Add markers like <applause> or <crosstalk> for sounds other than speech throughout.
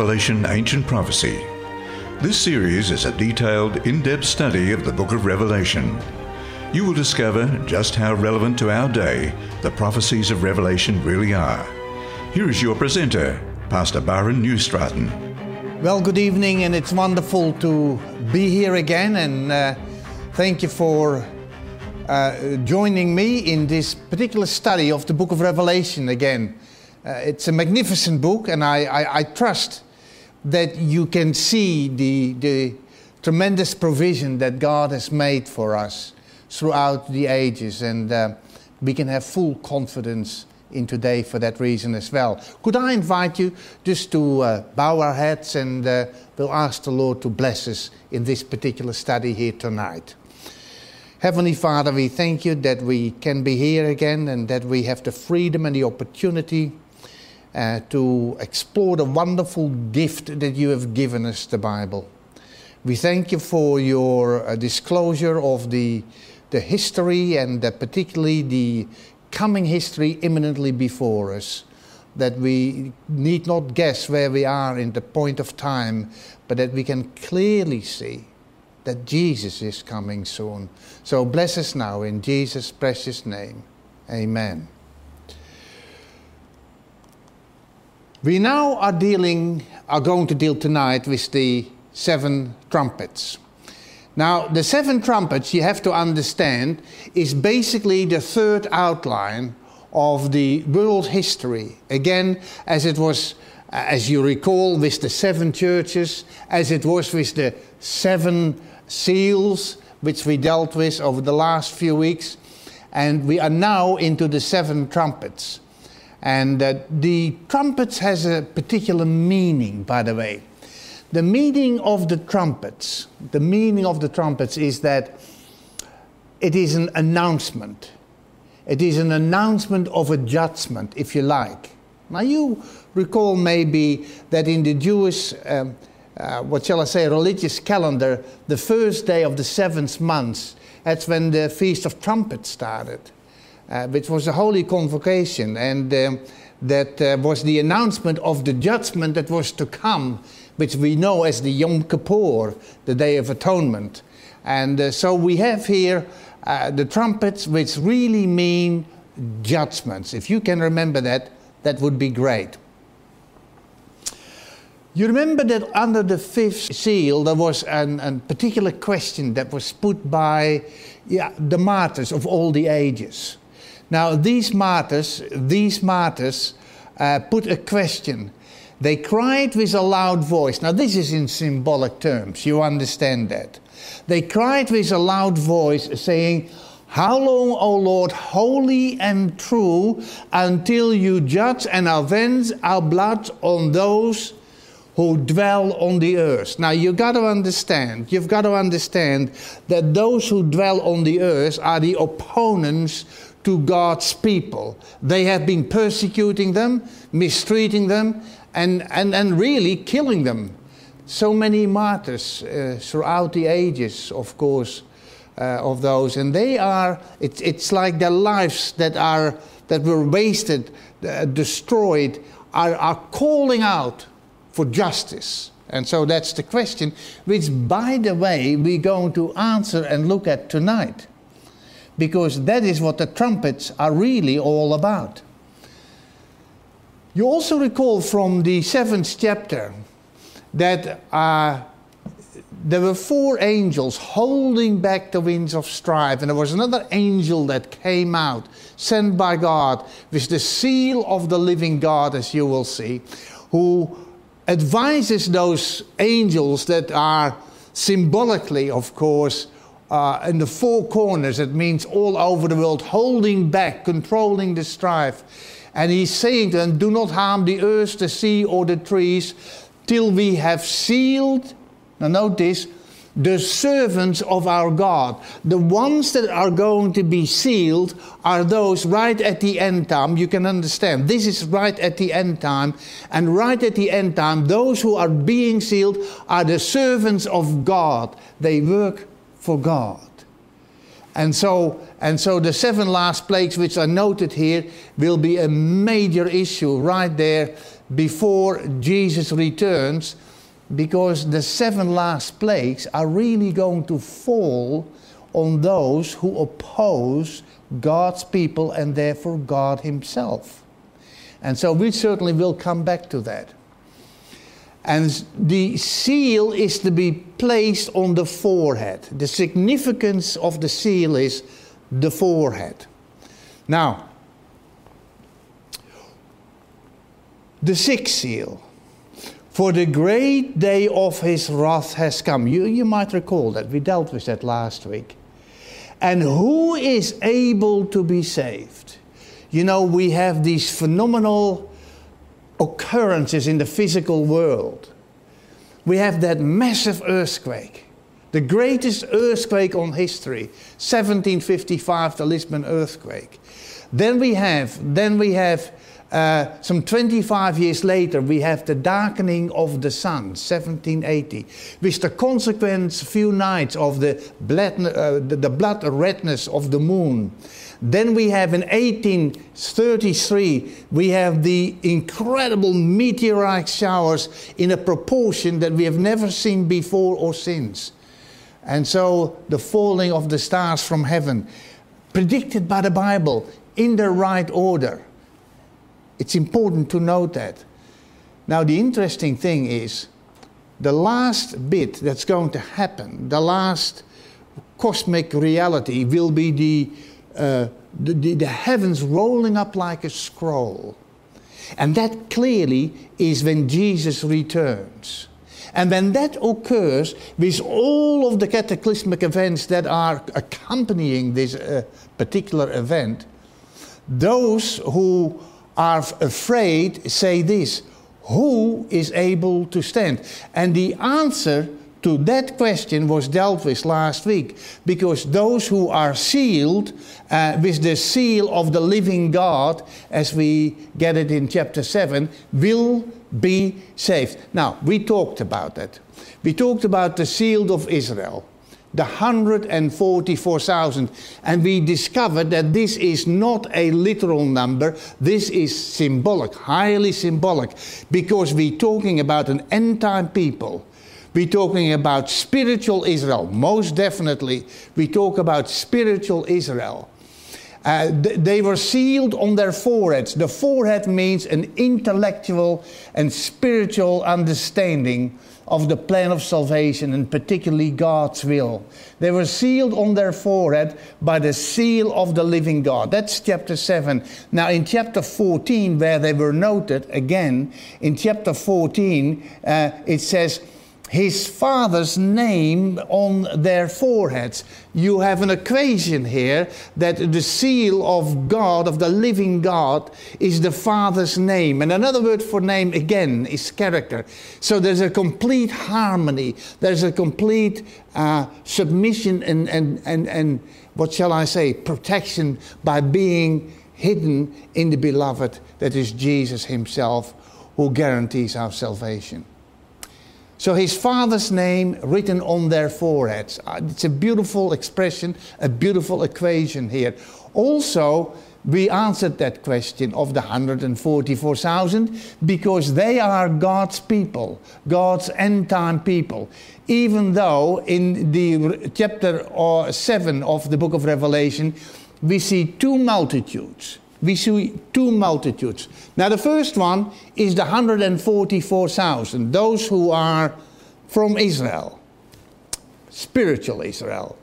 Revelation Ancient Prophecy. This series is a detailed, in depth study of the book of Revelation. You will discover just how relevant to our day the prophecies of Revelation really are. Here is your presenter, Pastor Barend Nieuwstraten. Well, good evening, and it's wonderful to be here again, and uh, thank you for uh, joining me in this particular study of the book of Revelation again. Uh, it's a magnificent book, and I, I, I, trust that you can see the, the tremendous provision that God has made for us throughout the ages, and uh, we can have full confidence in today for that reason as well. Could I invite you just to uh, bow our heads and uh, we'll ask the Lord to bless us in this particular study here tonight. Heavenly Father, we thank you that we can be here again and that we have the freedom and the opportunity uh, to explore the wonderful gift that you have given us, the Bible. We thank you for your uh, disclosure of the, the history and uh, particularly the coming history imminently before us. That we need not guess where we are in the point of time, but that we can clearly see that Jesus is coming soon. So bless us now in Jesus' precious name. Amen. We now are dealing, are going to deal tonight with the seven trumpets. Now, the seven trumpets, you have to understand, is basically the third outline of the world history. Again, as it was, uh, as you recall, with the seven churches, as it was with the seven seals, which we dealt with over the last few weeks. And we are now into the seven trumpets. And uh, the trumpets has a particular meaning, by the way. The meaning of the trumpets, the meaning of the trumpets is that it is an announcement. It is an announcement of a judgment, if you like. Now, you recall maybe that in the Jewish, um, uh, what shall I say, religious calendar, the first day of the seventh month, that's when the Feast of Trumpets started which was a holy convocation, and um, that uh, was the announcement of the judgment that was to come, which we know as the Yom Kippur, the Day of Atonement. And uh, so we have here uh, the trumpets, which really mean judgments. If you can remember that, that would be great. You remember that under the fifth seal, there was a particular question that was put by yeah, the martyrs of all the ages. Now, these martyrs, these martyrs uh, put a question. They cried with a loud voice. Now, this is in symbolic terms. You understand that. They cried with a loud voice, saying, How long, O Lord, holy and true, until you judge and avenge our blood on those who dwell on the earth. Now you've got to understand, you've got to understand that those who dwell on the earth are the opponents to God's people. They have been persecuting them, mistreating them, and, and, and really killing them. So many martyrs uh, throughout the ages, of course, uh, of those. And they are, it's, it's like their lives that, are, that were wasted, uh, destroyed, are, are calling out for justice. And so that's the question, which, by the way, we're going to answer and look at tonight because that is what the trumpets are really all about. You also recall from the seventh chapter that uh, there were four angels holding back the winds of strife, and there was another angel that came out, sent by God, with the seal of the living God, as you will see, who advises those angels that are symbolically, of course, uh, in the four corners, it means all over the world, holding back, controlling the strife. And he's saying to them, Do not harm the earth, the sea, or the trees, till we have sealed, now this, the servants of our God. The ones that are going to be sealed are those right at the end time. You can understand. This is right at the end time. And right at the end time, those who are being sealed are the servants of God. They work for God. And so, and so the seven last plagues, which are noted here, will be a major issue right there before Jesus returns because the seven last plagues are really going to fall on those who oppose God's people and therefore God Himself. And so we certainly will come back to that. And the seal is to be placed on the forehead. The significance of the seal is the forehead. Now, the sixth seal. For the great day of his wrath has come. You, you might recall that. We dealt with that last week. And who is able to be saved? You know, we have these phenomenal occurrences in the physical world. We have that massive earthquake, the greatest earthquake on history, 1755, the Lisbon earthquake. Then we have, then we have uh, some 25 years later, we have the darkening of the sun, 1780, with the consequence few nights of the blood, uh, the, the blood redness of the moon. Then we have in 1833, we have the incredible meteoric showers in a proportion that we have never seen before or since. And so the falling of the stars from heaven, predicted by the Bible in the right order. It's important to note that. Now, the interesting thing is the last bit that's going to happen, the last cosmic reality, will be the, uh, the, the, heavens rolling up like a scroll. And that clearly is when Jesus returns. And when that occurs, with all of the cataclysmic events that are accompanying this uh, particular event, those who are afraid say this Who is able to stand? And the answer to that question was dealt with last week because those who are sealed uh, with the seal of the living God, as we get it in chapter 7, will be saved. Now, we talked about that. We talked about the seal of Israel the 144,000. And we discovered that this is not a literal number, this is symbolic, highly symbolic, because we're talking about an end time people. We're talking about spiritual Israel, most definitely. We talk about spiritual Israel. Uh, they were sealed on their foreheads. The forehead means an intellectual and spiritual understanding of the plan of salvation and particularly God's will. They were sealed on their forehead by the seal of the living God. That's chapter 7. Now, in chapter 14, where they were noted, again, in chapter 14, uh, it says, his father's name on their foreheads. You have an equation here that the seal of God, of the living God, is the father's name. And another word for name, again, is character. So there's a complete harmony, there's a complete uh, submission and, and, and, and, what shall I say, protection by being hidden in the beloved that is Jesus Himself, who guarantees our salvation. So his father's name written on their foreheads. Uh, it's a beautiful expression, a beautiful equation here. Also, we answered that question of the 144,000 because they are God's people, God's end time people. Even though in the chapter uh, 7 of the book of Revelation, we see two multitudes we see two multitudes. Now, the first one is the 144,000, those who are from Israel, spiritual Israel.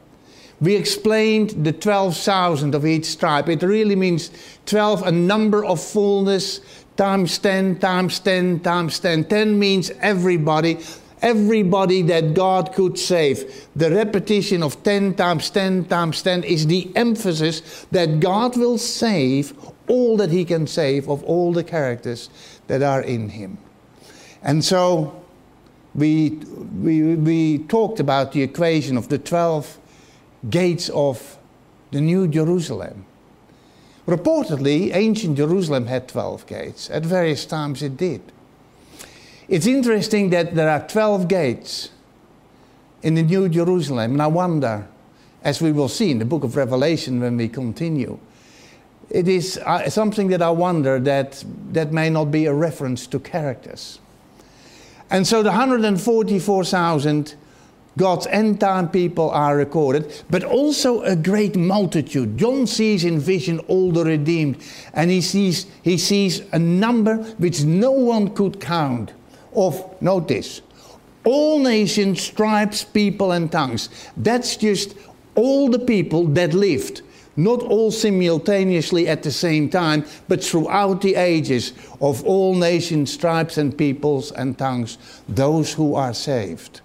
We explained the 12,000 of each tribe. It really means 12, a number of fullness, times 10, times 10, times 10. 10 means everybody everybody that God could save. The repetition of 10 times 10 times 10 is the emphasis that God will save all that He can save of all the characters that are in Him. And so we, we, we talked about the equation of the 12 gates of the New Jerusalem. Reportedly, ancient Jerusalem had 12 gates. At various times it did. It's interesting that there are 12 gates in the New Jerusalem, and I wonder, as we will see in the book of Revelation when we continue, it is uh, something that I wonder that that may not be a reference to characters. And so the 144,000 God's end time people are recorded, but also a great multitude. John sees in vision all the redeemed, and he sees, he sees a number which no one could count of, notice, all nations, tribes, people, and tongues. That's just all the people that lived not all simultaneously at the same time, but throughout the ages of all nations, tribes, and peoples and tongues, those who are saved.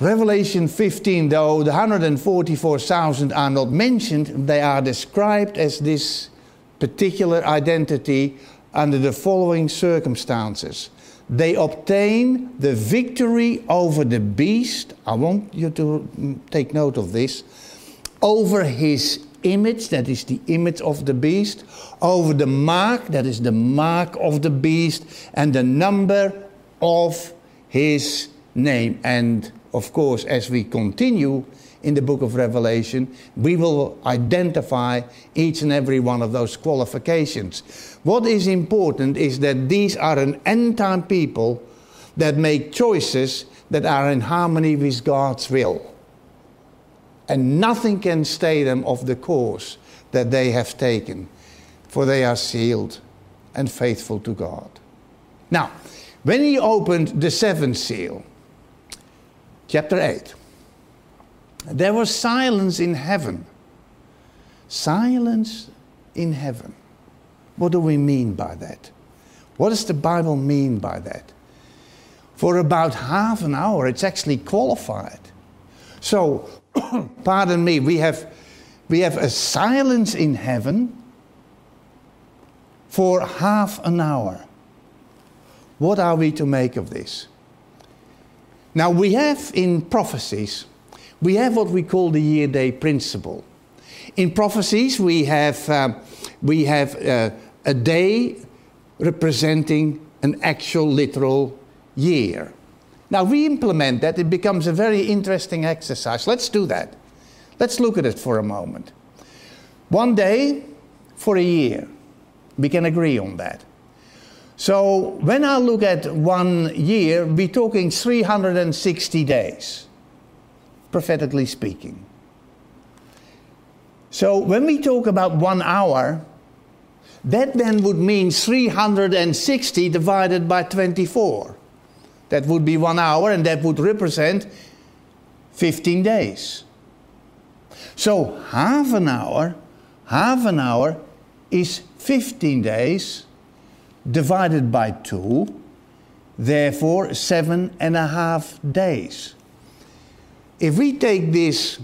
Revelation 15, though the 144,000 are not mentioned, they are described as this particular identity under the following circumstances. They obtain the victory over the beast. I want you to take note of this over his image, that is the image of the beast, over the mark, that is the mark of the beast, and the number of his name. And of course, as we continue in the book of Revelation, we will identify each and every one of those qualifications. What is important is that these are an end time people that make choices that are in harmony with God's will and nothing can stay them off the course that they have taken, for they are sealed and faithful to God. Now, when he opened the seventh seal, chapter 8, there was silence in heaven. Silence in heaven. What do we mean by that? What does the Bible mean by that? For about half an hour, it's actually qualified. So, <coughs> pardon me, we have, we have a silence in heaven for half an hour. What are we to make of this? Now, we have in prophecies, we have what we call the year day principle. In prophecies, we have, uh, we have uh, a day representing an actual literal year. Now we implement that, it becomes a very interesting exercise. Let's do that. Let's look at it for a moment. One day for a year. We can agree on that. So when I look at one year, we're talking 360 days, prophetically speaking. So when we talk about one hour, that then would mean 360 divided by 24. That would be one hour, and that would represent 15 days. So half an hour, half an hour is 15 days divided by two, therefore seven and a half days. If we take this,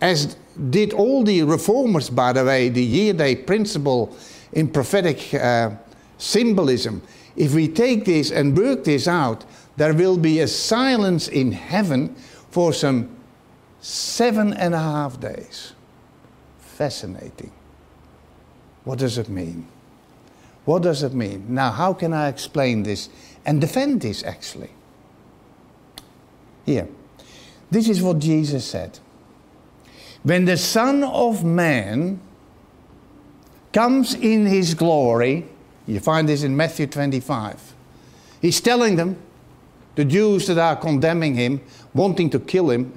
as did all the reformers, by the way, the year day principle in prophetic uh, symbolism, if we take this and work this out, there will be a silence in heaven for some seven and a half days. Fascinating. What does it mean? What does it mean? Now, how can I explain this and defend this actually? Here, this is what Jesus said. When the Son of Man comes in his glory, you find this in Matthew 25. He's telling them, the Jews that are condemning him, wanting to kill him,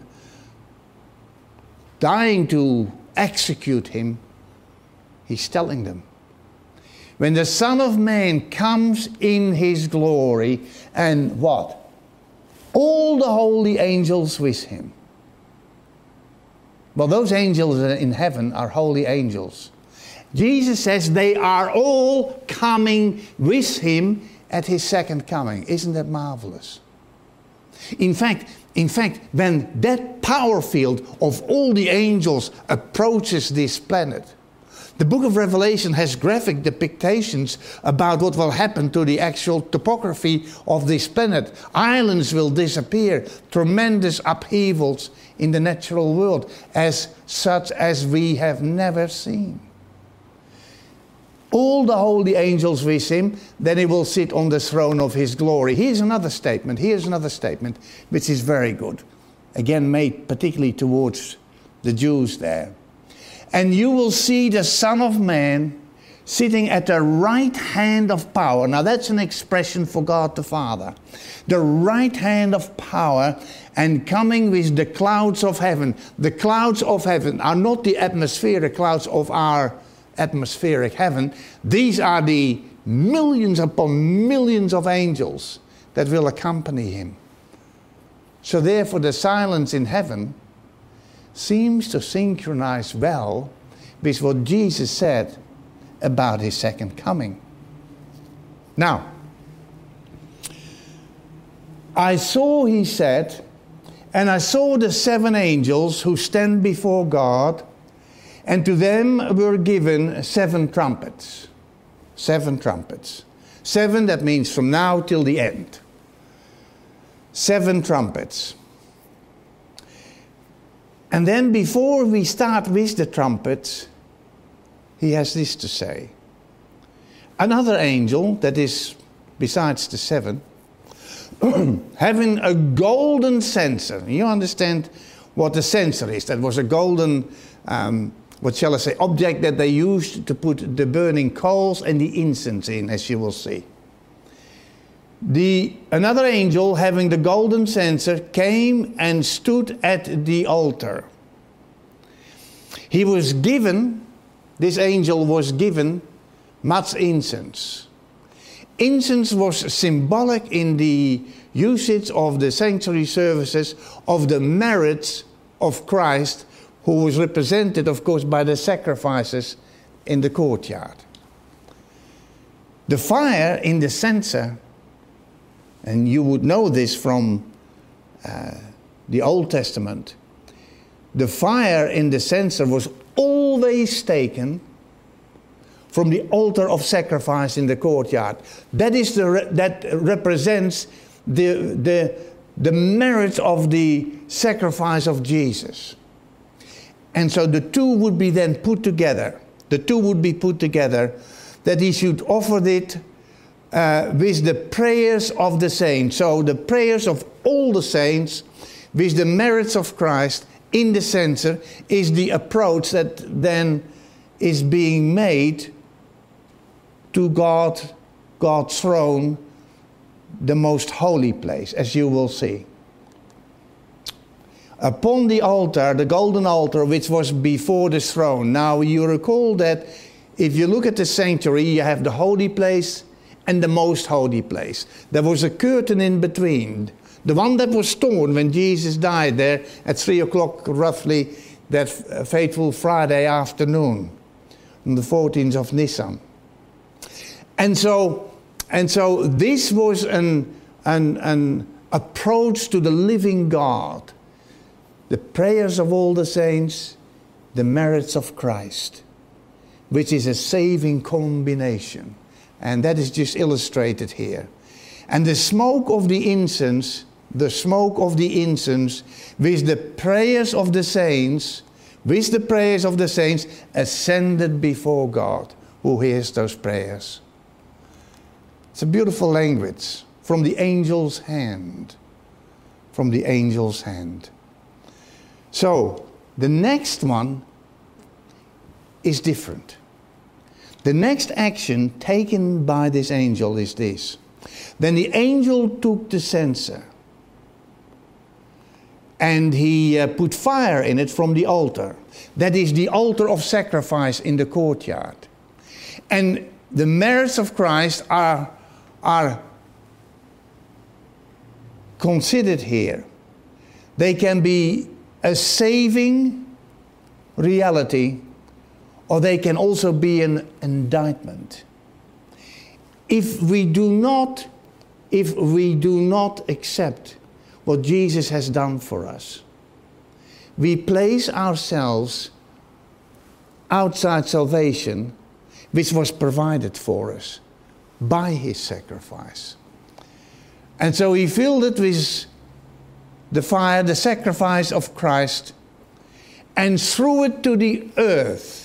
dying to execute him, he's telling them, when the Son of Man comes in his glory, and what? All the holy angels with him. Well, those angels in heaven are holy angels. Jesus says they are all coming with him at his second coming. Isn't that marvelous? In fact, in fact, when that power field of all the angels approaches this planet, the book of Revelation has graphic depictions about what will happen to the actual topography of this planet. Islands will disappear, tremendous upheavals in the natural world, as such as we have never seen all the holy angels with him, then he will sit on the throne of his glory. Here's another statement. Here's another statement which is very good. Again, made particularly towards the Jews there. And you will see the Son of Man sitting at the right hand of power. Now, that's an expression for God the Father. The right hand of power and coming with the clouds of heaven. The clouds of heaven are not the atmospheric clouds of our atmospheric heaven, these are the millions upon millions of angels that will accompany him. So, therefore, the silence in heaven seems to synchronize well with what Jesus said about his second coming. Now, I saw, he said, and I saw the seven angels who stand before God, and to them were given seven trumpets. Seven trumpets. Seven, that means from now till the end. Seven trumpets. And then before we start with the trumpets, he has this to say. Another angel, that is besides the seven, <clears throat> having a golden censer. You understand what a censer is? That was a golden, um, what shall I say, object that they used to put the burning coals and the incense in, as you will see. The, another angel, having the golden censer, came and stood at the altar. He was given, this angel was given, much incense. Incense was symbolic in the usage of the sanctuary services of the merits of Christ, who was represented, of course, by the sacrifices in the courtyard. The fire in the censer, and you would know this from uh, the Old Testament, the fire in the censer was always taken from the altar of sacrifice in the courtyard. That, is the re- that represents the, the, the merit of the sacrifice of Jesus. And so the two would be then put together. The two would be put together that he should offer it uh, with the prayers of the saints. So the prayers of all the saints with the merits of Christ in the center is the approach that then is being made to God, God's throne, the most holy place, as you will see. Upon the altar, the golden altar, which was before the throne. Now, you recall that if you look at the sanctuary, you have the holy place and the most holy place. There was a curtain in between. The one that was torn when Jesus died there at 3 o'clock, roughly, that uh, fateful Friday afternoon, on the 14th of Nisan. And so, and so this was an, an, an approach to the living God. The prayers of all the saints, the merits of Christ, which is a saving combination. And that is just illustrated here. And the smoke of the incense, the smoke of the incense, with the prayers of the saints, with the prayers of the saints, ascended before God, who hears those prayers. It's a beautiful language from the angel's hand. From the angel's hand. So, the next one is different. The next action taken by this angel is this. Then the angel took the censer and he uh, put fire in it from the altar. That is the altar of sacrifice in the courtyard. And the merits of Christ are are considered here. They can be a saving reality, or they can also be an indictment. If we do not, if we do not accept what Jesus has done for us, we place ourselves outside salvation, which was provided for us by his sacrifice. And so he filled it with the fire, the sacrifice of Christ, and threw it to the earth.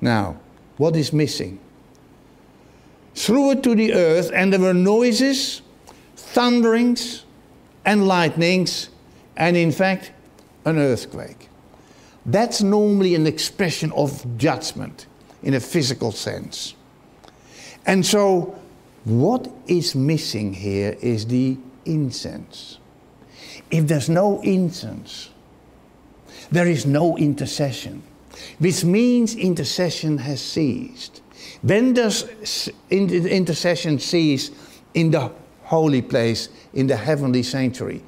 Now, what is missing? Threw it to the earth, and there were noises, thunderings, and lightnings, and in fact, an earthquake. That's normally an expression of judgment in a physical sense. And so, what is missing here is the incense. If there's no incense, there is no intercession, which means intercession has ceased. When does intercession cease in the holy place, in the heavenly sanctuary?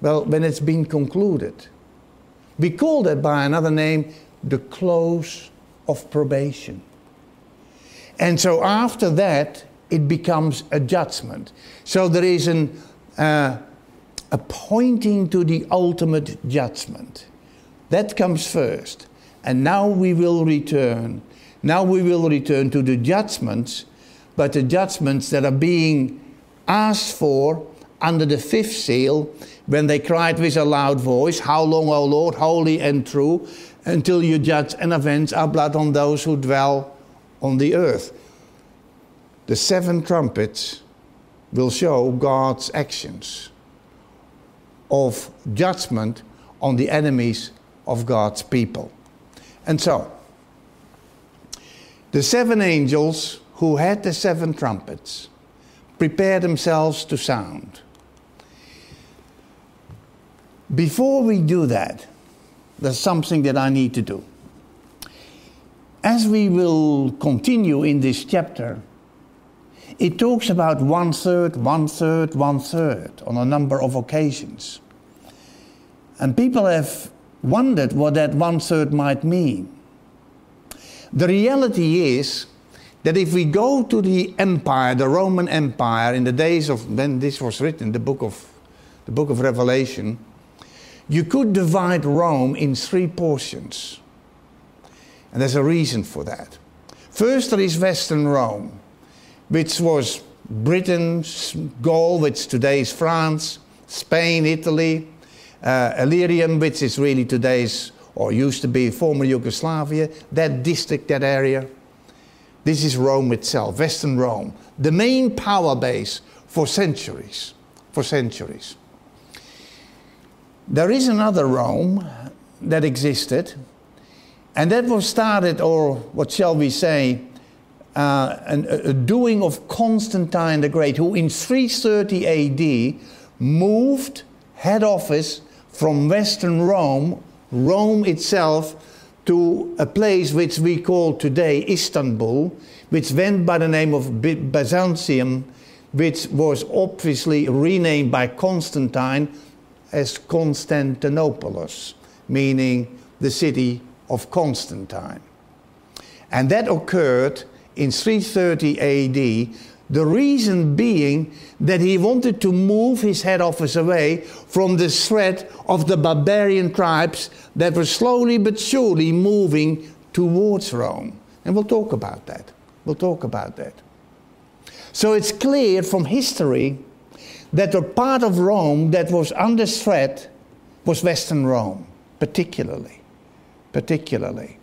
Well, when it's been concluded. We call that by another name the close of probation. And so after that, it becomes a judgment. So there is an, uh, a pointing to the ultimate judgment. That comes first. And now we will return. Now we will return to the judgments, but the judgments that are being asked for under the fifth seal when they cried with a loud voice, How long, O Lord, holy and true, until you judge and avenge our blood on those who dwell on the earth. The seven trumpets will show God's actions of judgment on the enemies of God's people. And so, the seven angels who had the seven trumpets prepared themselves to sound. Before we do that, there's something that I need to do. As we will continue in this chapter, it talks about one third, one third, one third on a number of occasions. And people have wondered what that one third might mean. The reality is that if we go to the empire, the Roman Empire, in the days of when this was written, the book of, the book of Revelation, you could divide Rome in three portions. And there's a reason for that. First, there is Western Rome, which was Britain, Gaul, which today is France, Spain, Italy, uh, Illyrium, which is really today's, or used to be former Yugoslavia, that district, that area. This is Rome itself, Western Rome, the main power base for centuries, for centuries. There is another Rome that existed, and that was started, or what shall we say, uh, an, a doing of Constantine the Great, who in 330 AD moved head office from Western Rome, Rome itself, to a place which we call today Istanbul, which went by the name of Byzantium, which was obviously renamed by Constantine as Constantinopolis, meaning the city of Constantine. And that occurred in 330 AD, the reason being that he wanted to move his head office away from the threat of the barbarian tribes that were slowly but surely moving towards Rome. And we'll talk about that. We'll talk about that. So it's clear from history that the part of Rome that was under threat was Western Rome, particularly. Particularly.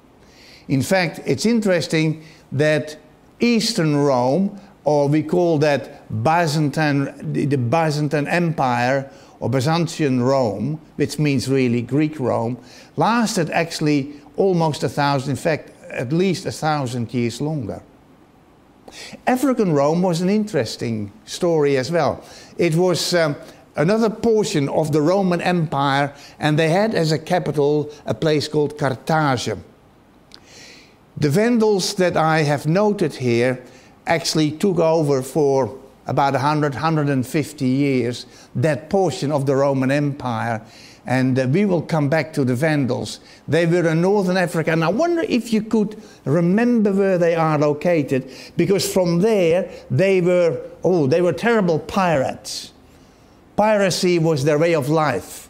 In fact, it's interesting that Eastern Rome, or we call that Byzantine, the Byzantine Empire, or Byzantian Rome, which means really Greek Rome, lasted actually almost a thousand, in fact, at least a thousand years longer. African Rome was an interesting story as well. It was um, another portion of the Roman Empire, and they had as a capital a place called Carthage. The Vandals that I have noted here actually took over for about 100, 150 years that portion of the Roman Empire. And uh, we will come back to the Vandals. They were in northern Africa. And I wonder if you could remember where they are located, because from there they were, oh, they were terrible pirates. Piracy was their way of life.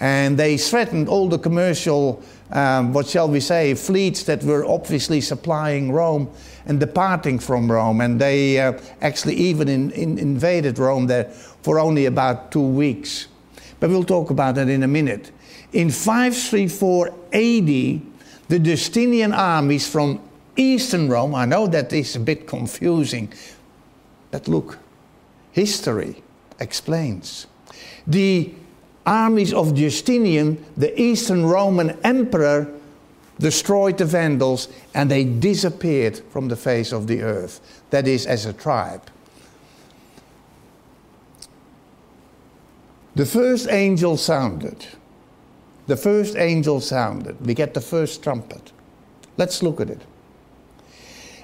And they threatened all the commercial, um, what shall we say, fleets that were obviously supplying Rome and departing from Rome. And they uh, actually even in, in invaded Rome there for only about two weeks. But we'll talk about that in a minute. In 534 AD, the Justinian armies from eastern Rome, I know that is a bit confusing, but look, history explains. The armies of Justinian, the Eastern Roman Emperor, destroyed the Vandals and they disappeared from the face of the earth. That is, as a tribe. The first angel sounded. The first angel sounded. We get the first trumpet. Let's look at it.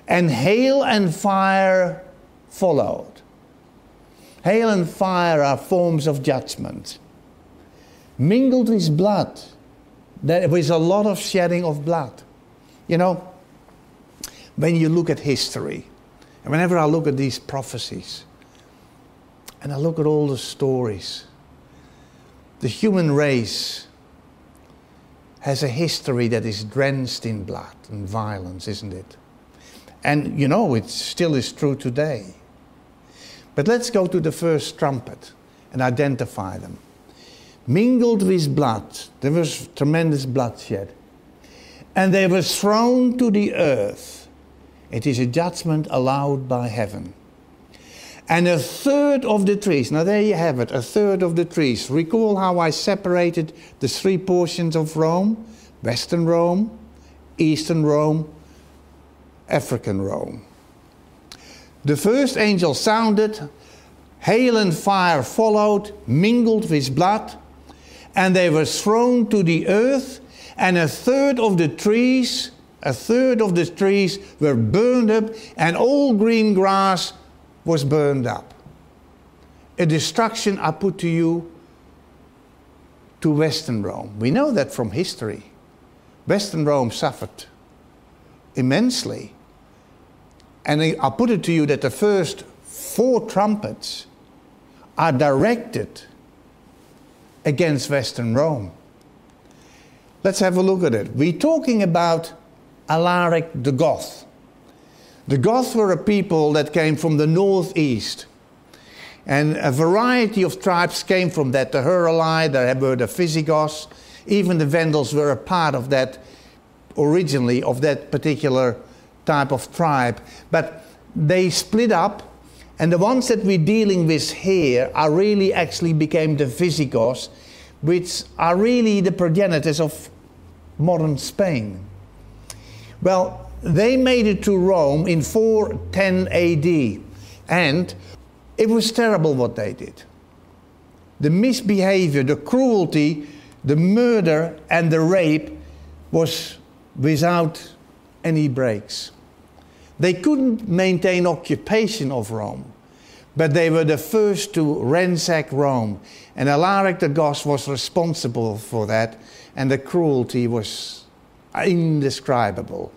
And hail and fire followed. Hail and fire are forms of judgment. Mingled with blood. There is a lot of shedding of blood. You know, when you look at history, and whenever I look at these prophecies, and I look at all the stories, the human race has a history that is drenched in blood and violence, isn't it? And you know, it still is true today. But let's go to the first trumpet and identify them. Mingled with blood, there was tremendous bloodshed. And they were thrown to the earth. It is a judgment allowed by heaven. And a third of the trees, now there you have it, a third of the trees. Recall how I separated the three portions of Rome Western Rome, Eastern Rome, African Rome. The first angel sounded, hail and fire followed, mingled with blood, and they were thrown to the earth, and a third of the trees, a third of the trees were burned up, and all green grass was burned up. A destruction I put to you to Western Rome. We know that from history. Western Rome suffered immensely. And I put it to you that the first four trumpets are directed against Western Rome. Let's have a look at it. We're talking about Alaric the Goth. The Goths were a people that came from the northeast. And a variety of tribes came from that. The Heruli, there were the Visigoths, even the Vandals were a part of that originally, of that particular type of tribe. But they split up, and the ones that we're dealing with here are really actually became the Visigoths, which are really the progenitors of modern Spain. Well, they made it to Rome in 410 AD, and it was terrible what they did. The misbehavior, the cruelty, the murder, and the rape was without any breaks. They couldn't maintain occupation of Rome, but they were the first to ransack Rome. And Alaric the Goth was responsible for that, and the cruelty was indescribable.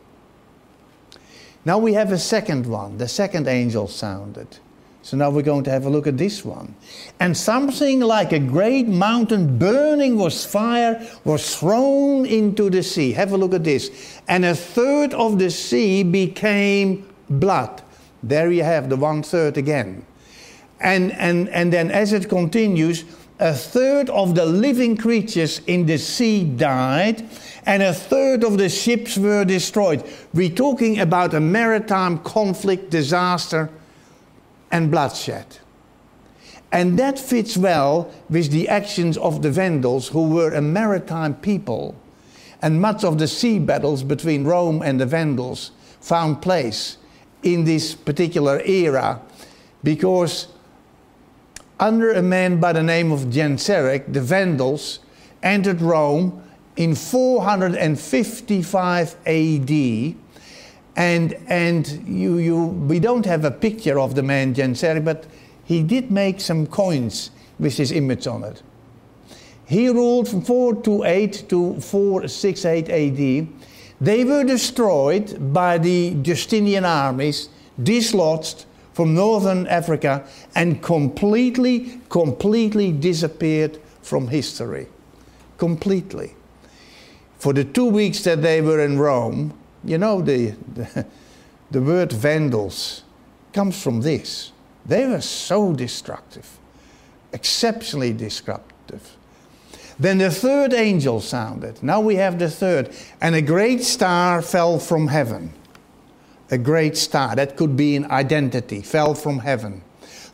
Now we have a second one. The second angel sounded. So now we're going to have a look at this one. And something like a great mountain burning was fire was thrown into the sea. Have a look at this. And a third of the sea became blood. There you have the one third again. And, and, and then as it continues, a third of the living creatures in the sea died, and a third of the ships were destroyed. We're talking about a maritime conflict, disaster, and bloodshed. And that fits well with the actions of the Vandals, who were a maritime people. And much of the sea battles between Rome and the Vandals found place in this particular era because under a man by the name of Genseric, the Vandals entered Rome in 455 AD. And, and you, you, we don't have a picture of the man Genseric, but he did make some coins with his image on it. He ruled from 428 to 468 AD. They were destroyed by the Justinian armies, dislodged, from northern Africa and completely, completely disappeared from history. Completely. For the two weeks that they were in Rome, you know, the, the, the word Vandals comes from this. They were so destructive, exceptionally destructive. Then the third angel sounded. Now we have the third. And a great star fell from heaven a great star, that could be an identity, fell from heaven.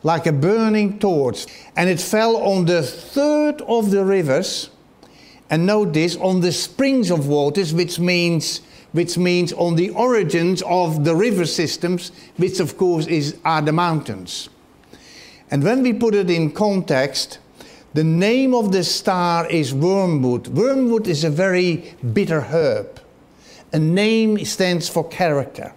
like a burning torch, and it fell on the third of the rivers. And note this on the springs of waters, which means which means on the origins of the river systems, which of course is, are the mountains. And when we put it in context, the name of the star is wormwood. Wormwood is a very bitter herb. A name stands for character.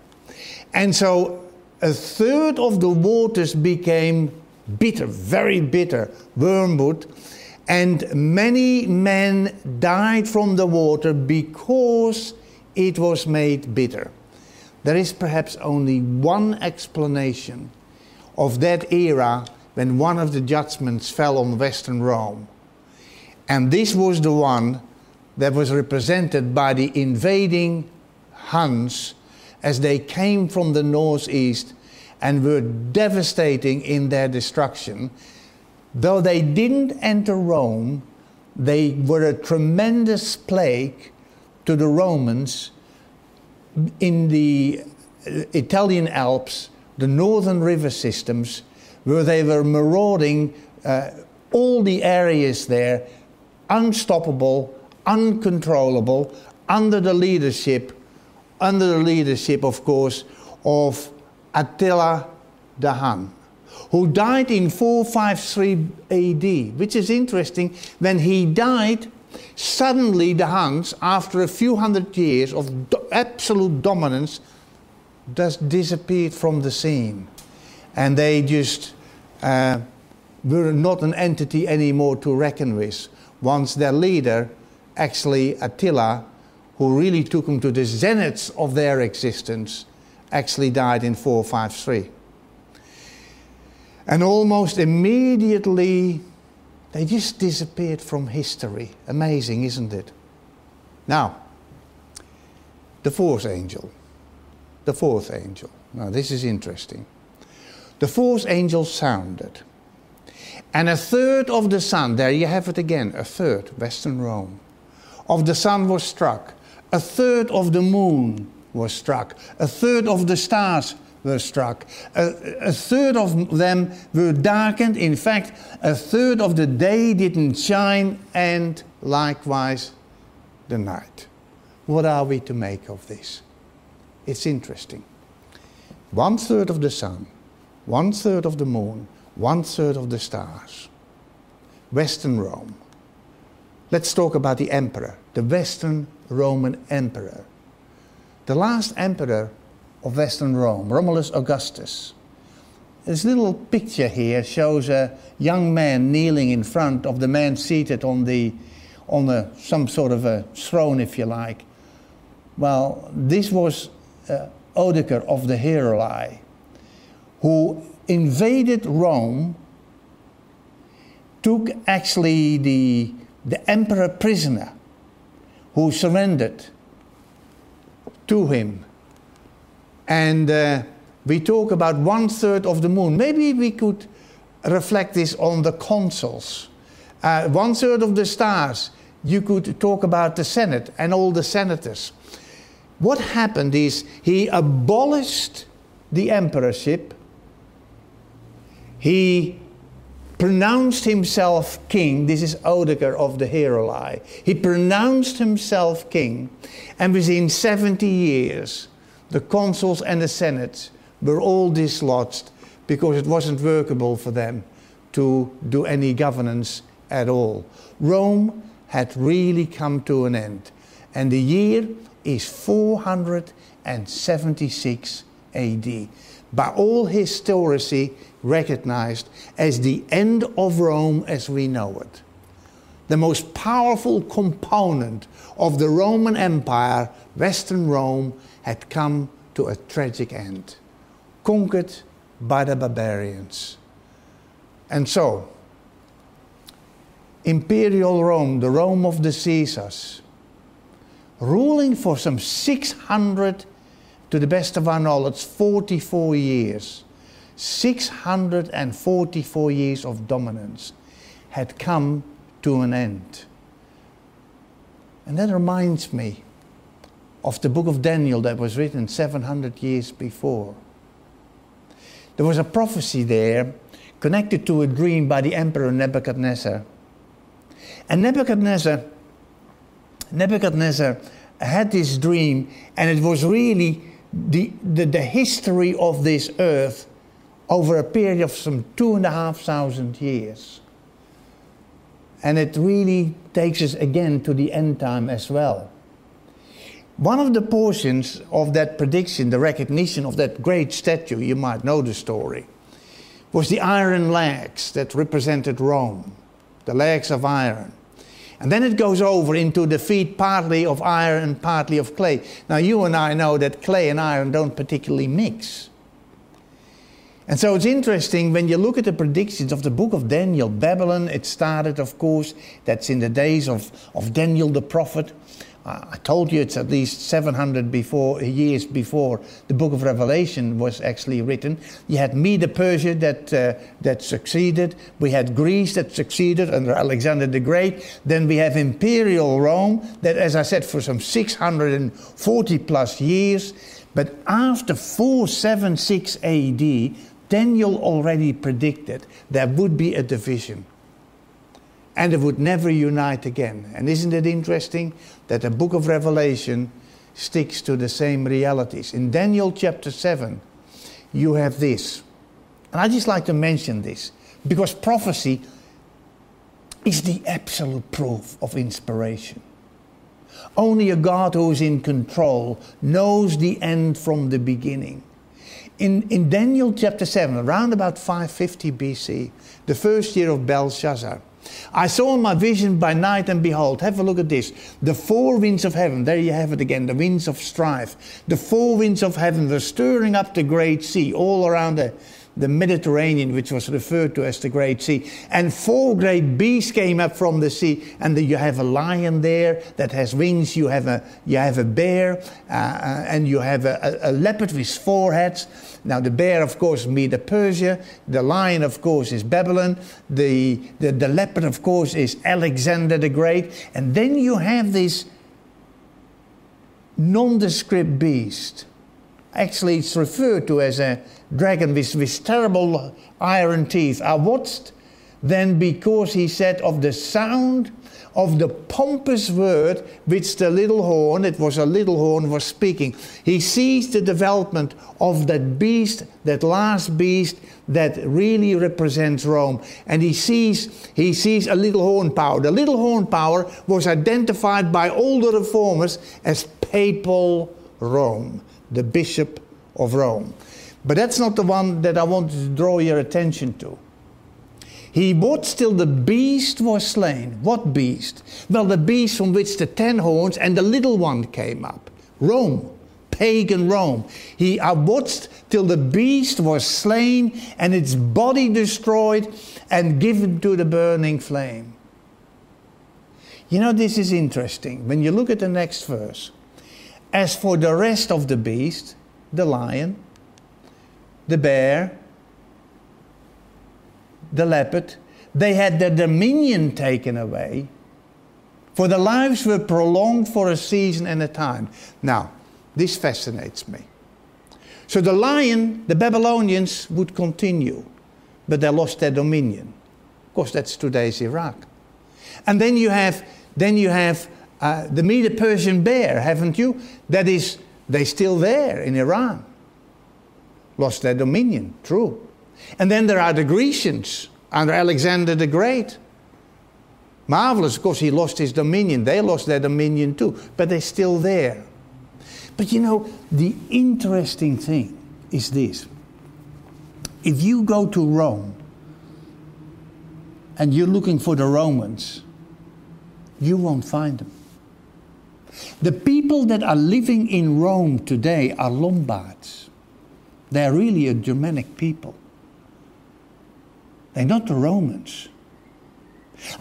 And so a third of the waters became bitter, very bitter, wormwood. And many men died from the water because it was made bitter. There is perhaps only one explanation of that era when one of the judgments fell on Western Rome. And this was the one that was represented by the invading Huns as they came from the northeast and were devastating in their destruction. Though they didn't enter Rome, they were a tremendous plague to the Romans in the Italian Alps, the northern river systems, where they were marauding uh, all the areas there, unstoppable, uncontrollable, under the leadership, under the leadership, of course, of Attila the Hun, who died in 453 AD, which is interesting. When he died, Suddenly, the Huns, after a few hundred years of do- absolute dominance, just disappeared from the scene. And they just uh, were not an entity anymore to reckon with. Once their leader, actually Attila, who really took them to the zeniths of their existence, actually died in 453. And almost immediately they just disappeared from history. Amazing, isn't it? Now, the fourth angel. The fourth angel. Now, this is interesting. The fourth angel sounded. And a third of the sun, there you have it again, a third, Western Rome, of the sun was struck. A third of the moon was struck. A third of the stars were struck. A, a, third of them were darkened. In fact, a third of the day didn't shine, and likewise the night. What are we to make of this? It's interesting. One third of the sun, one third of the moon, one third of the stars. Western Rome. Let's talk about the emperor, the Western Roman emperor. The last emperor of Western Rome, Romulus Augustus. This little picture here shows a young man kneeling in front of the man seated on, the, on a, some sort of a throne, if you like. Well, this was uh, Odoacer of the Heruli, who invaded Rome, took actually the, the emperor prisoner, who surrendered to him and uh, we talk about one third of the moon. Maybe we could reflect this on the consuls. Uh, one third of the stars. You could talk about the Senate and all the senators. What happened is he abolished the emperorship. He pronounced himself king. This is Odoacer of the Heruli. He pronounced himself king, and within 70 years, the consuls and the senate were all dislodged because it wasn't workable for them to do any governance at all. Rome had really come to an end. And the year is 476 AD. By all historici recognized as the end of Rome as we know it. The most powerful component of the Roman Empire, Western Rome, had come to a tragic end, conquered by the barbarians. And so, Imperial Rome, the Rome of the Caesars, ruling for some 600, to the best of our knowledge, 44 years, 644 years of dominance, had come to an end. And that reminds me of the book of Daniel that was written 700 years before. There was a prophecy there connected to a dream by the emperor Nebuchadnezzar. And Nebuchadnezzar, Nebuchadnezzar had this dream, and it was really the, the, the history of this earth over a period of some two and a half thousand years. And it really takes us again to the end time as well. One of the portions of that prediction, the recognition of that great statue, you might know the story, was the iron legs that represented Rome, the legs of iron. And then it goes over into the feet partly of iron and partly of clay. Now, you and I know that clay and iron don't particularly mix. And so it's interesting when you look at the predictions of the book of Daniel. Babylon, it started, of course, that's in the days of, of Daniel the prophet. I told you it's at least 700 before, years before the book of Revelation was actually written. You had Medo Persia that, uh, that succeeded. We had Greece that succeeded under Alexander the Great. Then we have Imperial Rome that, as I said, for some 640 plus years. But after 476 AD, Daniel already predicted there would be a division and it would never unite again. And isn't it interesting that the book of Revelation sticks to the same realities? In Daniel chapter 7, you have this. And I just like to mention this because prophecy is the absolute proof of inspiration. Only a God who is in control knows the end from the beginning. In, in Daniel chapter 7, around about 550 BC, the first year of Belshazzar, I saw in my vision by night, and behold, have a look at this. The four winds of heaven, there you have it again, the winds of strife. The four winds of heaven, they're stirring up the great sea all around the, the Mediterranean, which was referred to as the Great Sea. And four great beasts came up from the sea, and the, you have a lion there that has wings. You have a you have a bear, uh, uh and you have a, a, a, leopard with four heads. Now the bear, of course, Medo Persia. The lion, of course, is Babylon. The, the the leopard, of course, is Alexander the Great. And then you have this nondescript beast. Actually, it's referred to as a dragon with, with terrible iron teeth. I watched then because he said of the sound of the pompous word which the little horn, it was a little horn, was speaking. He sees the development of that beast, that last beast that really represents Rome. And he sees, he sees a little horn power. The little horn power was identified by all the reformers as papal Rome, the bishop of Rome. But that's not the one that I want to draw your attention to. He watched till the beast was slain. What beast? Well, the beast from which the ten horns and the little one came up. Rome, pagan Rome. He I watched till the beast was slain and its body destroyed and given to the burning flame. You know, this is interesting. When you look at the next verse, as for the rest of the beast, the lion, the bear, the leopard, they had their dominion taken away, for their lives were prolonged for a season and a time. Now, this fascinates me. So the lion, the Babylonians would continue, but they lost their dominion. Of course, that's today's Iraq. And then you have, then you have uh, the Medo-Persian bear, haven't you? That is, they're still there in Iran lost their dominion, true. And then there are the Grecians under Alexander the Great. Marvelous, of course, he lost his dominion. They lost their dominion too, but they're still there. But you know, the interesting thing is this if you go to Rome and you're looking for the Romans, you won't find them. The people that are living in Rome today are Lombards. They're really a Germanic people. They're not the Romans.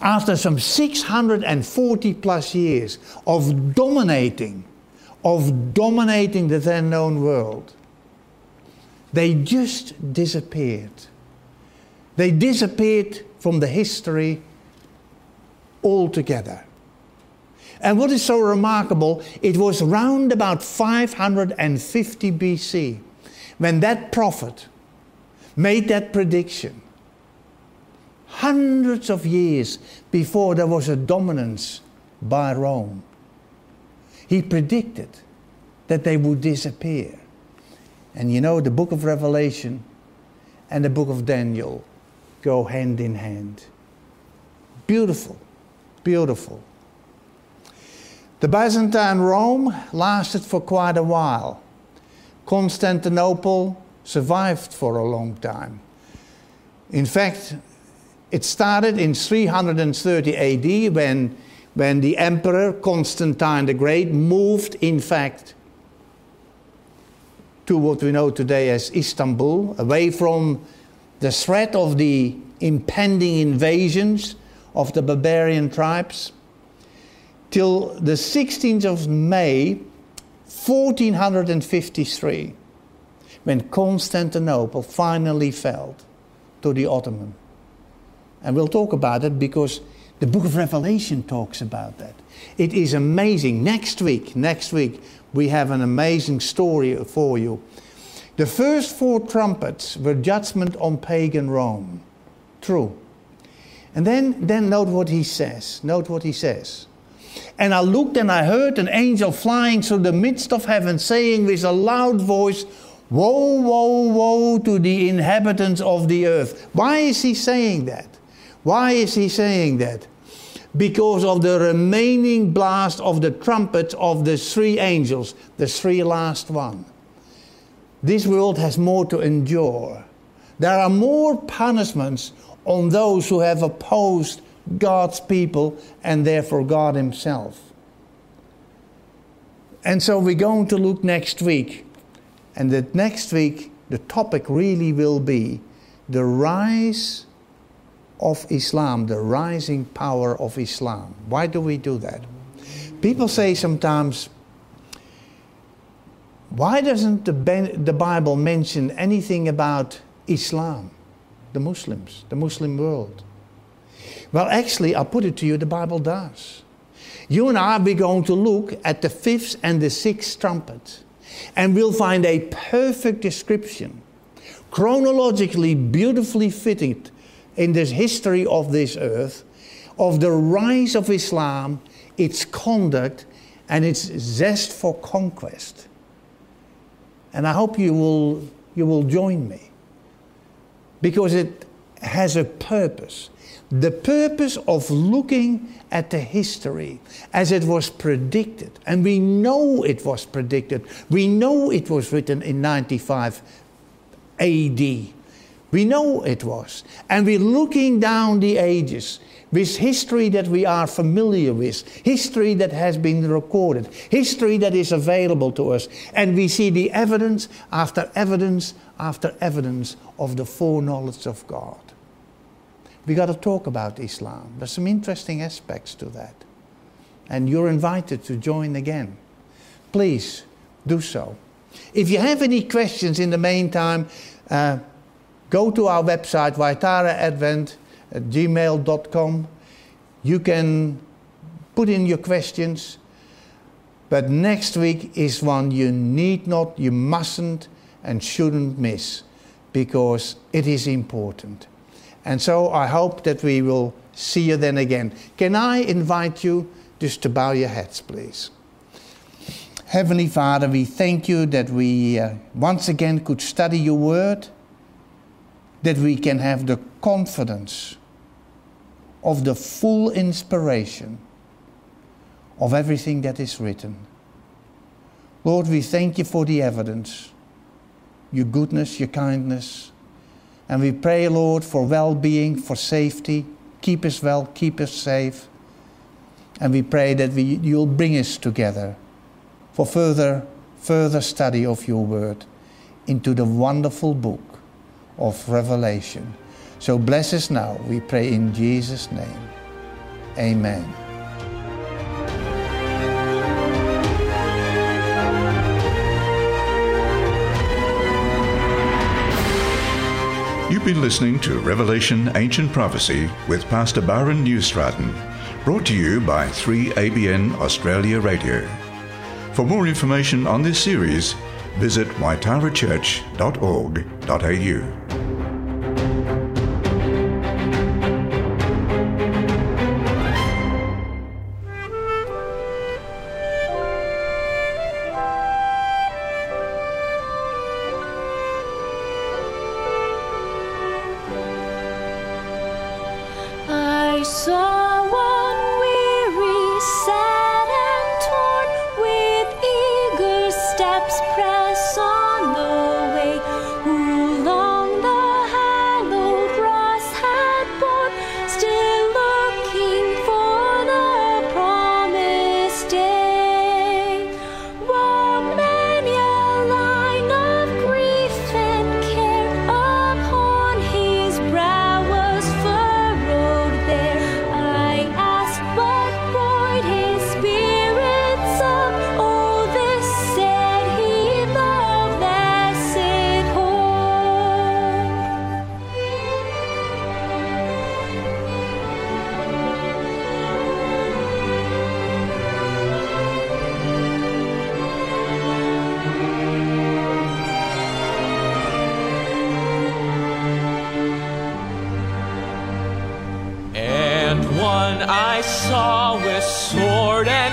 After some 640 plus years of dominating, of dominating the then known world, they just disappeared. They disappeared from the history altogether. And what is so remarkable, it was round about 550 BC when that prophet made that prediction hundreds of years before there was a dominance by Rome. He predicted that they would disappear. And you know, the book of Revelation and the book of Daniel go hand in hand. Beautiful, beautiful. The Byzantine Rome lasted for quite a while. Constantinople survived for a long time. In fact, it started in 330 AD when, when the emperor Constantine the Great moved, in fact, to what we know today as Istanbul, away from the threat of the impending invasions of the barbarian tribes, till the 16th of May, 1453, when Constantinople finally fell to the Ottoman. And we'll talk about it because the book of Revelation talks about that. It is amazing. Next week, next week, we have an amazing story for you. The first four trumpets were judgment on pagan Rome. True. And then, then note what he says. Note what he says. And I looked and I heard an angel flying through the midst of heaven, saying with a loud voice, Woe, woe, woe to the inhabitants of the earth. Why is he saying that? Why is he saying that? Because of the remaining blast of the trumpets of the three angels, the three last one. This world has more to endure. There are more punishments on those who have opposed God's people and therefore God Himself. And so we're going to look next week and that next week, the topic really will be the rise of Islam, the rising power of Islam. Why do we do that? People say sometimes, why doesn't the, Bible mention anything about Islam, the Muslims, the Muslim world? Well, actually, I'll put it to you, the Bible does. You and I are going to look at the fifth and the sixth trumpet and we'll find a perfect description, chronologically beautifully fitted in this history of this earth, of the rise of Islam, its conduct, and its zest for conquest. And I hope you will, you will join me because it has a purpose. The purpose of looking at the history as it was predicted. And we know it was predicted. We know it was written in 95 AD. We know it was. And we're looking down the ages with history that we are familiar with, history that has been recorded, history that is available to us. And we see the evidence after evidence after evidence of the foreknowledge of God. We got to talk about Islam. There's some interesting aspects to that. And you're invited to join again. Please do so. If you have any questions in the meantime, uh, go to our website, waitaraadvent at gmail.com. You can put in your questions. But next week is one you need not, you mustn't, and shouldn't miss because it is important. And so I hope that we will see you then again. Can I invite you just to bow your heads, please? Heavenly Father, we thank you that we uh, once again could study your word, that we can have the confidence of the full inspiration of everything that is written. Lord, we thank you for the evidence, your goodness, your kindness and we pray, Lord, for well being, for safety. Keep us well, keep us safe. And we pray that we, you'll bring us together for further, further study of your word into the wonderful book of Revelation. So bless us now, we pray in Jesus' name. Amen. You've been listening to Revelation Ancient Prophecy with Pastor Barend Nieuwstraten, brought to you by 3ABN Australia Radio. For more information on this series, visit waitarachurch.org.au.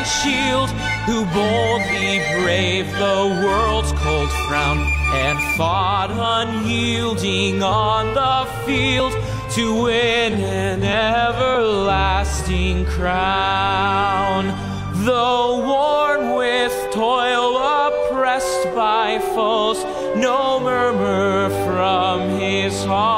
shield, who boldly braved the world's cold frown and fought unyielding on the field to win an everlasting crown. Though worn with toil, oppressed by foes, no murmur from his heart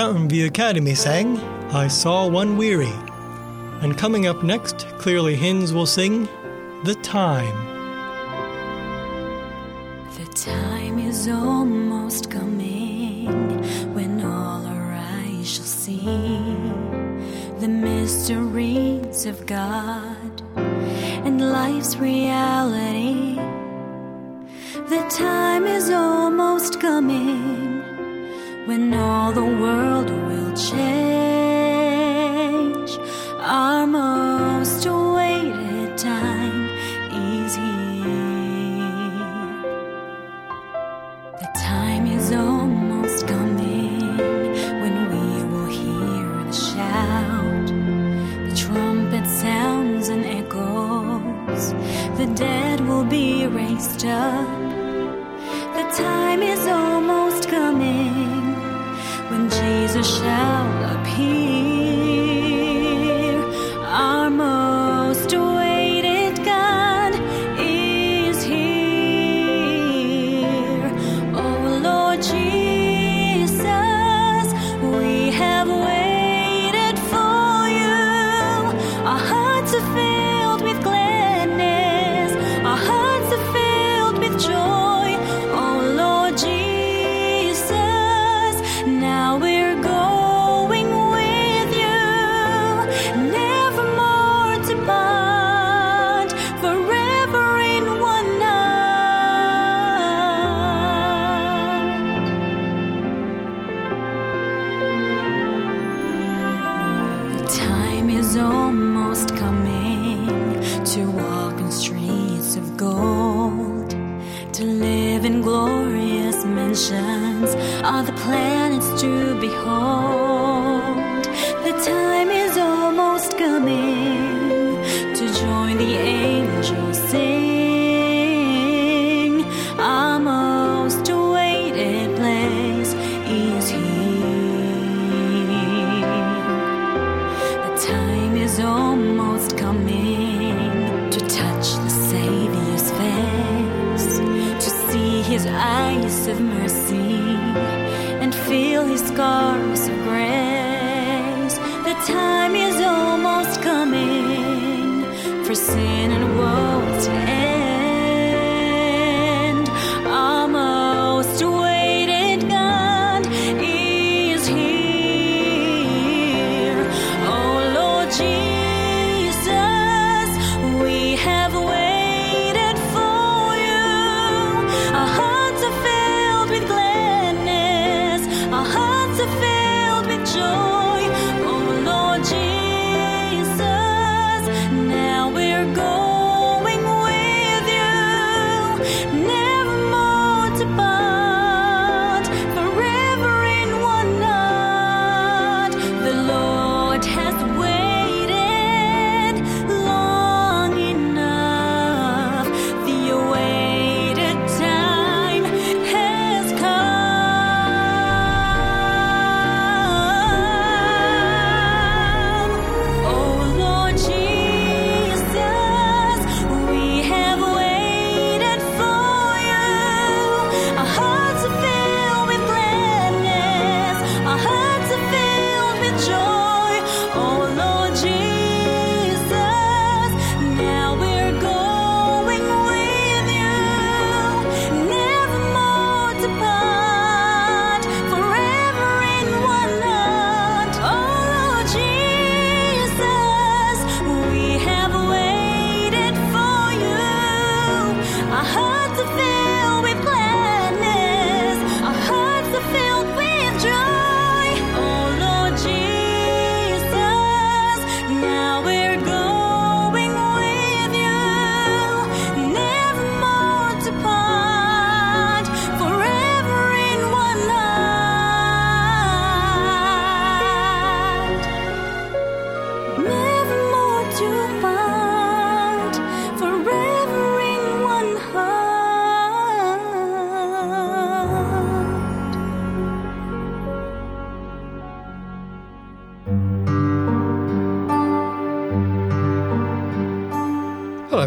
Fountainview Academy sang I Saw One Weary. And coming up next, Clearly Hymns will sing The Time. The time is almost coming when all our eyes shall see the mysteries of God and life's reality. The time is almost coming when all the world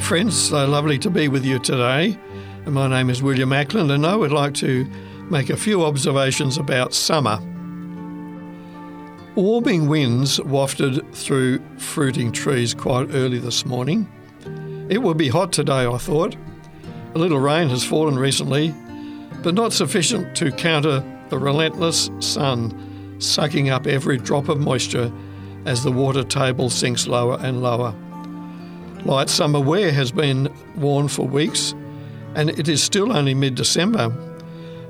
friends. So lovely to be with you today. My name is William Ackland, and I would like to make a few observations about summer. Warming winds wafted through fruiting trees quite early this morning. It will be hot today, I thought. A little rain has fallen recently, but not sufficient to counter the relentless sun sucking up every drop of moisture as the water table sinks lower and lower. Light summer wear has been worn for weeks, and it is still only mid December.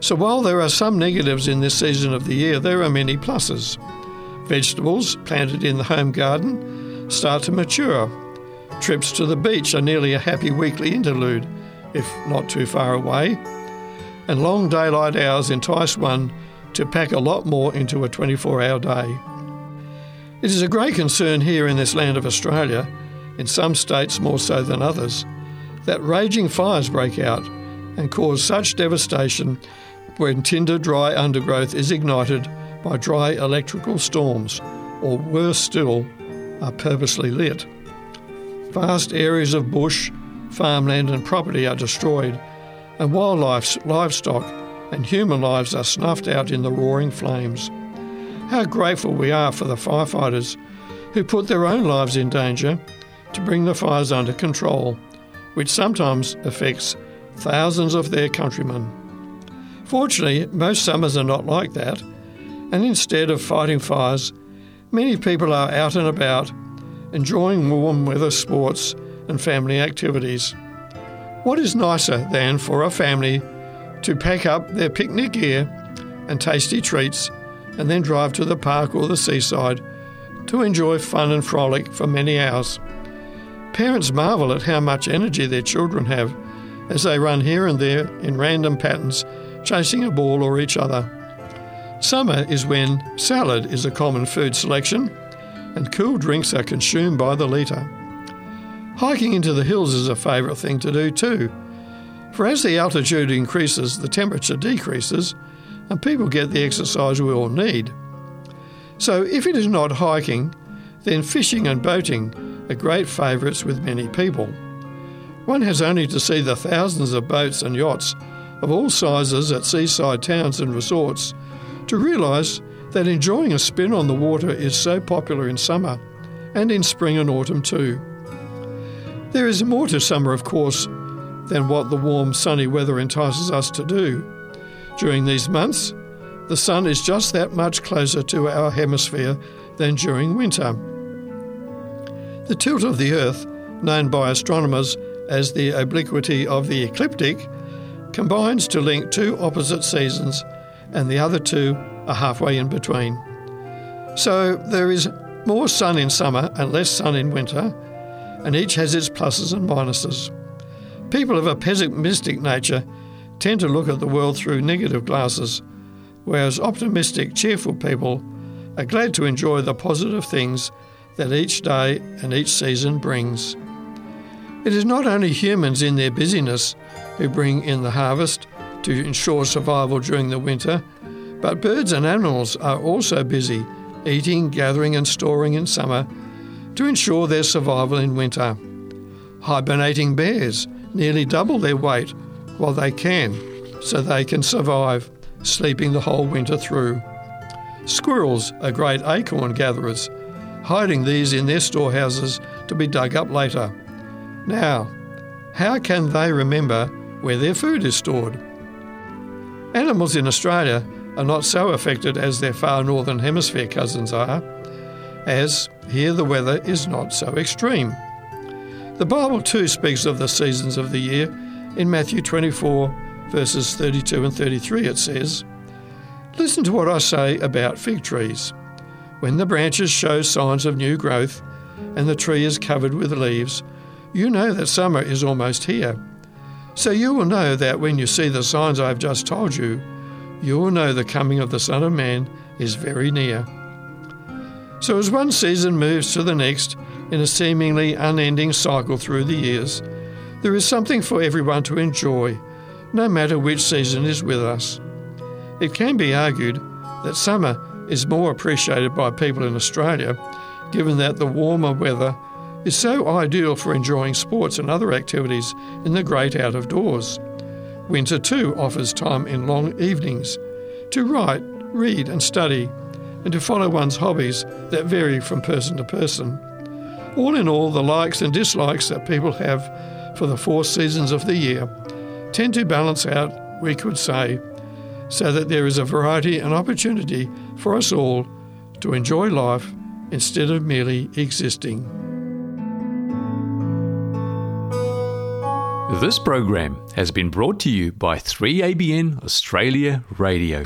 So while there are some negatives in this season of the year, there are many pluses. Vegetables planted in the home garden start to mature. Trips to the beach are nearly a happy weekly interlude, if not too far away. And long daylight hours entice one to pack a lot more into a 24 hour day. It is a great concern here in this land of Australia, in some states more so than others, that raging fires break out and cause such devastation when tinder dry undergrowth is ignited by dry electrical storms, or worse still, are purposely lit. Vast areas of bush, farmland, and property are destroyed, and wildlife, livestock, and human lives are snuffed out in the roaring flames. How grateful we are for the firefighters who put their own lives in danger to bring the fires under control, which sometimes affects thousands of their countrymen. Fortunately, most summers are not like that, and instead of fighting fires, many people are out and about, enjoying warm weather sports and family activities. What is nicer than for a family to pack up their picnic gear and tasty treats and then drive to the park or the seaside to enjoy fun and frolic for many hours? Parents marvel at how much energy their children have as they run here and there in random patterns, chasing a ball or each other. Summer is when salad is a common food selection and cool drinks are consumed by the litre. Hiking into the hills is a favourite thing to do too, for as the altitude increases, the temperature decreases and people get the exercise we all need. So, if it is not hiking, then fishing and boating are great favourites with many people. One has only to see the thousands of boats and yachts of all sizes at seaside towns and resorts to realise that enjoying a spin on the water is so popular in summer and in spring and autumn too. There is more to summer, of course, than what the warm, sunny weather entices us to do. During these months, the sun is just that much closer to our hemisphere than during winter. The tilt of the Earth, known by astronomers as the obliquity of the ecliptic, combines to link two opposite seasons, and the other two are halfway in between. So there is more sun in summer and less sun in winter, and each has its pluses and minuses. People of a pessimistic nature tend to look at the world through negative glasses, whereas optimistic, cheerful people are glad to enjoy the positive things that each day and each season brings. It is not only humans in their busyness who bring in the harvest to ensure survival during the winter, but birds and animals are also busy eating, gathering, and storing in summer to ensure their survival in winter. Hibernating bears nearly double their weight while they can, so they can survive, sleeping the whole winter through. Squirrels are great acorn gatherers, hiding these in their storehouses to be dug up later. Now, how can they remember where their food is stored? Animals in Australia are not so affected as their far northern hemisphere cousins are, as here the weather is not so extreme. The Bible too speaks of the seasons of the year. In Matthew 24, verses 32 and 33, it says, Listen to what I say about fig trees. When the branches show signs of new growth and the tree is covered with leaves, you know that summer is almost here. So you will know that when you see the signs I have just told you, you will know the coming of the Son of Man is very near. So as one season moves to the next, in a seemingly unending cycle through the years, there is something for everyone to enjoy, no matter which season is with us. It can be argued that summer is more appreciated by people in Australia, given that the warmer weather is so ideal for enjoying sports and other activities in the great out of doors. Winter too offers time in long evenings to write, read, and study, and to follow one's hobbies that vary from person to person. All in all, the likes and dislikes that people have for the four seasons of the year tend to balance out, we could say, so that there is a variety and opportunity for us all to enjoy life instead of merely existing. This program has been brought to you by 3ABN Australia Radio.